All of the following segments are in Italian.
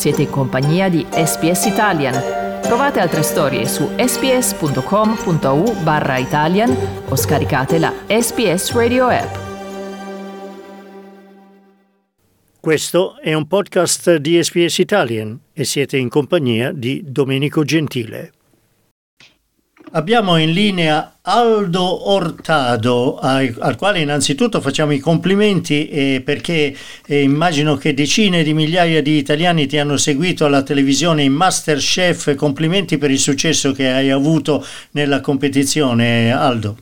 Siete in compagnia di SPS Italian. Trovate altre storie su sps.com.au barra Italian o scaricate la SPS Radio app. Questo è un podcast di SPS Italian e siete in compagnia di Domenico Gentile. Abbiamo in linea Aldo Ortado, al, al quale innanzitutto facciamo i complimenti eh, perché eh, immagino che decine di migliaia di italiani ti hanno seguito alla televisione in Masterchef. Complimenti per il successo che hai avuto nella competizione, Aldo.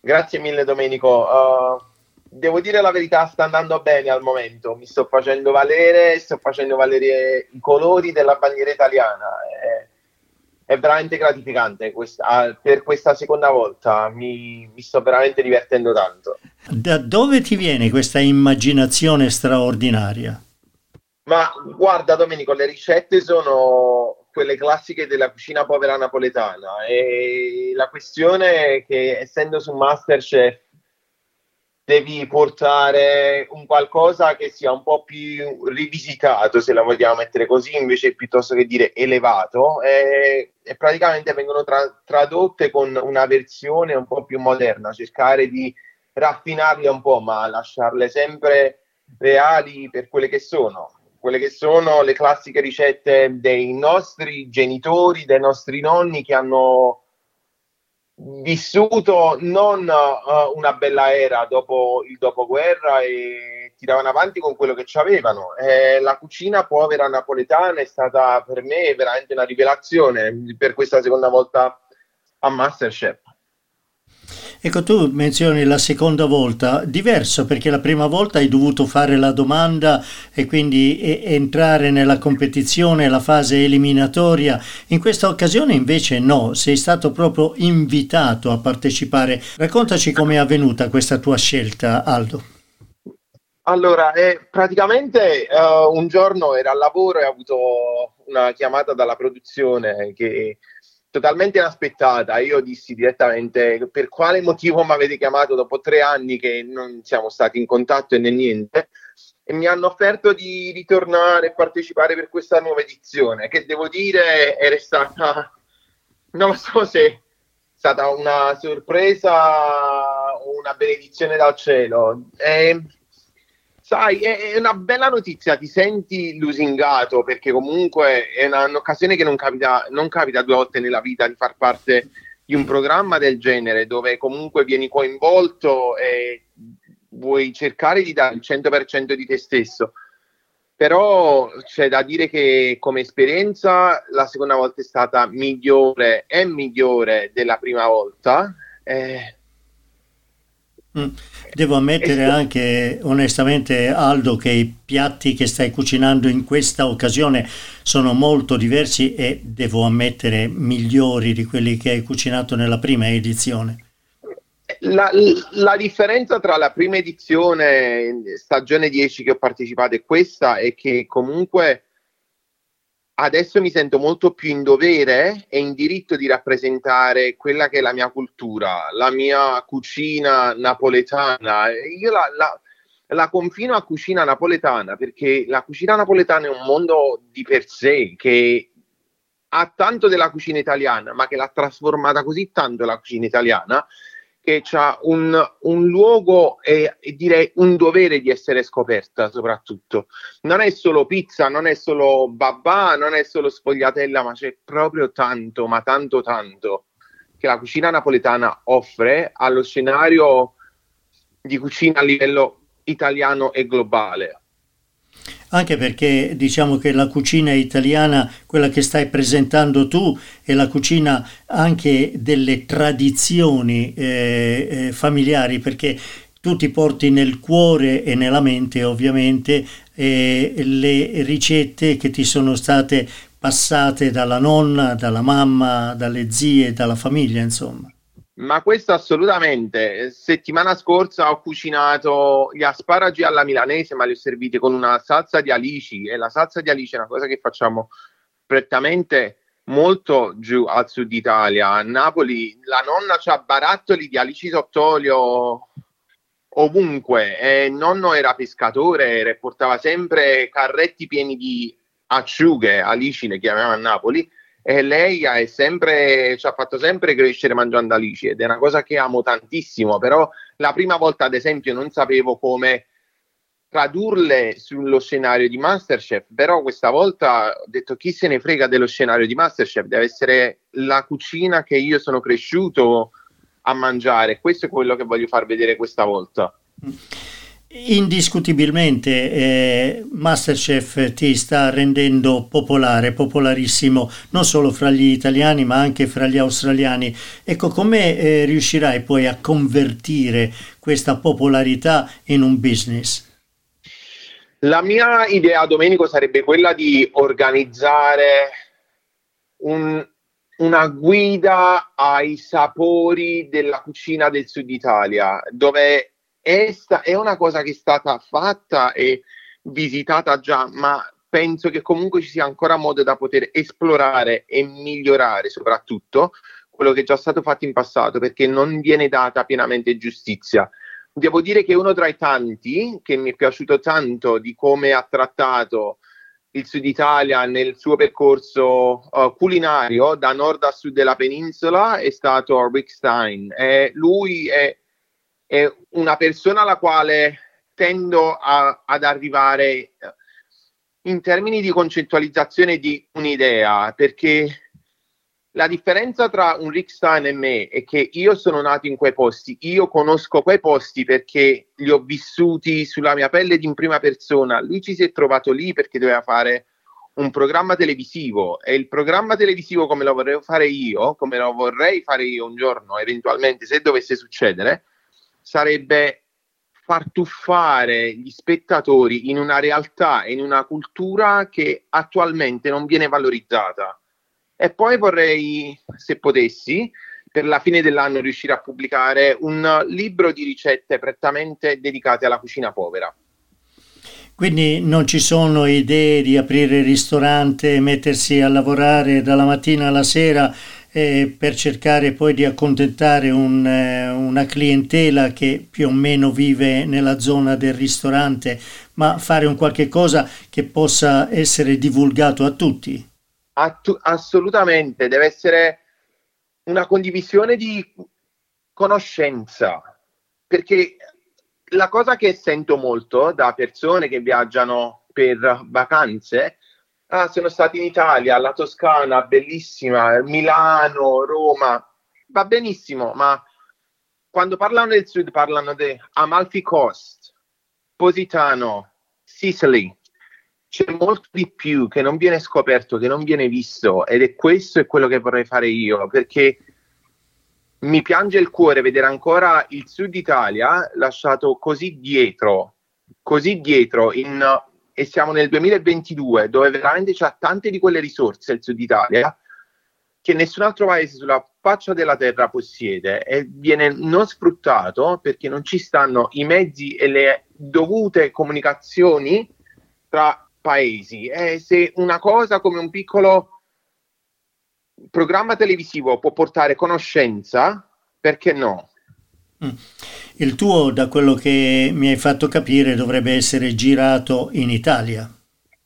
Grazie mille Domenico. Uh, devo dire la verità, sta andando bene al momento. Mi sto facendo valere, sto facendo valere i colori della bandiera italiana. Eh, è veramente gratificante questa, per questa seconda volta, mi, mi, sto veramente divertendo tanto. Da dove ti viene questa immaginazione straordinaria? Ma guarda Domenico, le ricette sono quelle classiche della cucina povera napoletana e la questione è che essendo su Masterchef devi portare un qualcosa che sia un po' più rivisitato, se la vogliamo mettere così, invece piuttosto che dire elevato, e, e praticamente vengono tra, tradotte con una versione un po' più moderna, cercare di raffinarle un po', ma lasciarle sempre reali per quelle che sono, quelle che sono le classiche ricette dei nostri genitori, dei nostri nonni che hanno vissuto non uh, una bella era dopo il dopoguerra e tiravano avanti con quello che avevano. Eh, la cucina povera napoletana è stata per me veramente una rivelazione per questa seconda volta a Masterchef. Ecco, tu menzioni la seconda volta, diverso perché la prima volta hai dovuto fare la domanda e quindi e- entrare nella competizione, la fase eliminatoria. In questa occasione invece no, sei stato proprio invitato a partecipare. Raccontaci com'è avvenuta questa tua scelta, Aldo. Allora, eh, praticamente uh, un giorno era al lavoro e ho avuto una chiamata dalla produzione che totalmente inaspettata. Io dissi direttamente per quale motivo mi avete chiamato dopo tre anni che non siamo stati in contatto e né niente. E mi hanno offerto di ritornare e partecipare per questa nuova edizione, che devo dire era stata, non so se è stata una sorpresa o una benedizione dal cielo. E sai, è, una bella notizia, ti senti lusingato perché comunque è una, un'occasione che non capita, non capita due volte nella vita di far parte di un programma del genere dove comunque vieni coinvolto e vuoi cercare di dare il 100% di te stesso. Però c'è da dire che come esperienza la seconda volta è stata migliore e migliore della prima volta. Eh. Devo ammettere anche onestamente Aldo che i piatti che stai cucinando in questa occasione sono molto diversi e devo ammettere migliori di quelli che hai cucinato nella prima edizione. La, la differenza tra la prima edizione, stagione 10 che ho partecipato e questa è che comunque adesso mi sento molto più in dovere e in diritto di rappresentare quella che è la mia cultura, la mia cucina napoletana. Io la, la, la confino a cucina napoletana perché la cucina napoletana è un mondo di per sé che ha tanto della cucina italiana, ma che l'ha trasformata così tanto la cucina italiana che ha un, un, luogo e, e, direi un dovere di essere scoperta soprattutto. Non è solo pizza, non è solo babà, non è solo sfogliatella, ma c'è proprio tanto, ma tanto tanto che la cucina napoletana offre allo scenario di cucina a livello italiano e globale anche perché diciamo che la cucina italiana, quella che stai presentando tu, è la cucina anche delle tradizioni eh, eh, familiari, perché tu ti porti nel cuore e nella mente ovviamente eh, le ricette che ti sono state passate dalla nonna, dalla mamma, dalle zie, dalla famiglia, insomma. Ma questo assolutamente. Settimana scorsa ho cucinato gli asparagi alla milanese, ma li ho serviti con una salsa di alici e la salsa di alici è una cosa che facciamo prettamente molto giù al sud Italia. A Napoli la nonna c'ha barattoli di alici sott'olio ovunque e nonno era pescatore e portava sempre carretti pieni di acciughe, alici le chiamiamo a Napoli, e lei è sempre, ci ha fatto sempre crescere mangiando alici ed è una cosa che amo tantissimo, però la prima volta ad esempio non sapevo come tradurle sullo scenario di Masterchef, però questa volta ho detto chi se ne frega dello scenario di Masterchef, deve essere la cucina che io sono cresciuto a mangiare, questo è quello che voglio far vedere questa volta. Indiscutibilmente eh, Masterchef ti sta rendendo popolare, popolarissimo, non solo fra gli italiani ma anche fra gli australiani. Ecco, come eh, riuscirai poi a convertire questa popolarità in un business? La mia idea, Domenico, sarebbe quella di organizzare un, una guida ai sapori della cucina del sud Italia, dove è, sta- è una cosa che è stata fatta e visitata già, ma penso che comunque ci sia ancora modo da poter esplorare e migliorare soprattutto quello che è già stato fatto in passato perché non viene data pienamente giustizia. Devo dire che uno tra i tanti che mi è piaciuto tanto di come ha trattato il Sud Italia nel suo percorso uh, culinario da nord a sud della penisola è stato Rick Stein. E lui è è una persona alla quale tendo a, ad arrivare eh, in termini di concettualizzazione di un'idea, perché la differenza tra un Rick Stein e me è che io sono nato in quei posti, io conosco quei posti perché li ho vissuti sulla mia pelle in prima persona. Lui ci si è trovato lì perché doveva fare un programma televisivo e il programma televisivo come lo vorrei fare io, come lo vorrei fare io un giorno, eventualmente se dovesse succedere, sarebbe far tuffare gli spettatori in una realtà e in una cultura che attualmente non viene valorizzata. E poi vorrei, se potessi, per la fine dell'anno riuscire a pubblicare un libro di ricette prettamente dedicate alla cucina povera. Quindi non ci sono idee di aprire il ristorante, mettersi a lavorare dalla mattina alla sera eh, per cercare poi di accontentare un, eh, una clientela che più o meno vive nella zona del ristorante, ma fare un qualche cosa che possa essere divulgato a tutti. Attu- assolutamente, deve essere una condivisione di conoscenza, perché la cosa che sento molto da persone che viaggiano per vacanze Ah, sono stati in Italia, alla Toscana, bellissima, Milano, Roma. Va benissimo, ma quando parlano del sud parlano di Amalfi Coast, Positano, Sicily. C'è molto di più che non viene scoperto, che non viene visto ed è questo è quello che vorrei fare io, perché mi piange il cuore vedere ancora il sud Italia lasciato così dietro, così dietro in e siamo nel 2022 dove veramente c'è tante di quelle risorse il Sud Italia che nessun altro paese sulla faccia della terra possiede e viene non sfruttato perché non ci stanno i mezzi e le dovute comunicazioni tra paesi. E se una cosa come un piccolo programma televisivo può portare conoscenza, perché no? Mm. Il tuo, da quello che mi hai fatto capire, dovrebbe essere girato in Italia.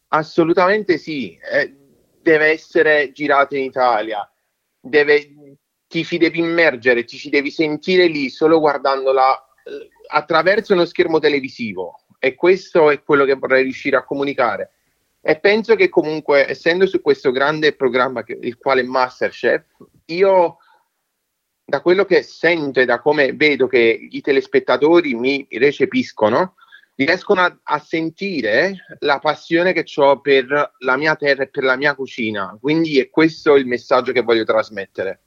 Assolutamente sì, eh, deve essere girato in Italia, deve, ti ci devi immergere, ti ci devi sentire lì solo guardandola eh, attraverso uno schermo televisivo e questo è quello che vorrei riuscire a comunicare. E penso che comunque, essendo su questo grande programma, che, il quale è Masterchef, io da quello che sento e da come vedo che i telespettatori mi recepiscono, riescono a, a sentire la passione che ho per la mia terra e per la mia cucina. Quindi è questo il messaggio che voglio trasmettere.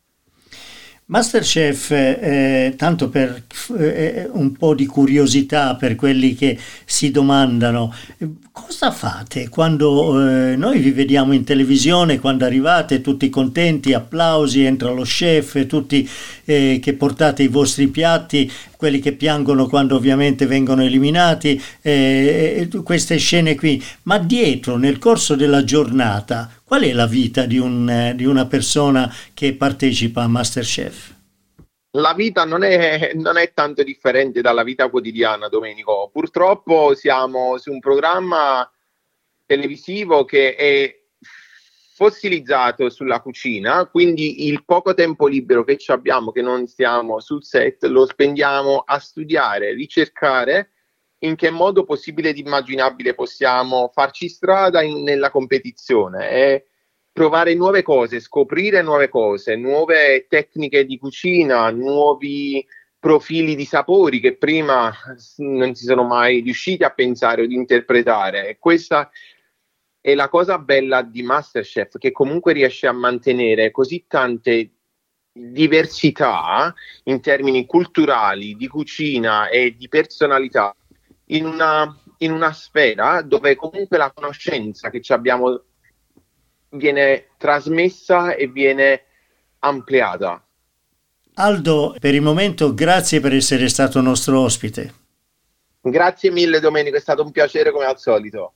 Masterchef, eh, tanto per eh, un po' di curiosità per quelli che si domandano, cosa fate quando eh, noi vi vediamo in televisione, quando arrivate tutti contenti, applausi, entra lo chef, tutti eh, che portate i vostri piatti, quelli che piangono quando ovviamente vengono eliminati, eh, queste scene qui, ma dietro nel corso della giornata Qual è la vita di, un, eh, di una persona che partecipa a Masterchef? La vita non è, non è, tanto differente dalla vita quotidiana, Domenico. Purtroppo siamo su un programma televisivo che è fossilizzato sulla cucina, quindi il poco tempo libero che abbiamo, che non stiamo sul set, lo spendiamo a studiare, ricercare in che modo possibile ed immaginabile possiamo farci strada in, nella competizione e provare nuove cose, scoprire nuove cose, nuove tecniche di cucina, nuovi profili di sapori che prima non si sono mai riusciti a pensare o ad interpretare. E questa è la cosa bella di Masterchef, che comunque riesce a mantenere così tante diversità in termini culturali, di cucina e di personalità in una, in una sfera dove comunque la conoscenza che abbiamo viene trasmessa e viene ampliata. Aldo, per il momento grazie per essere stato nostro ospite. Grazie mille Domenico, è stato un piacere come al solito.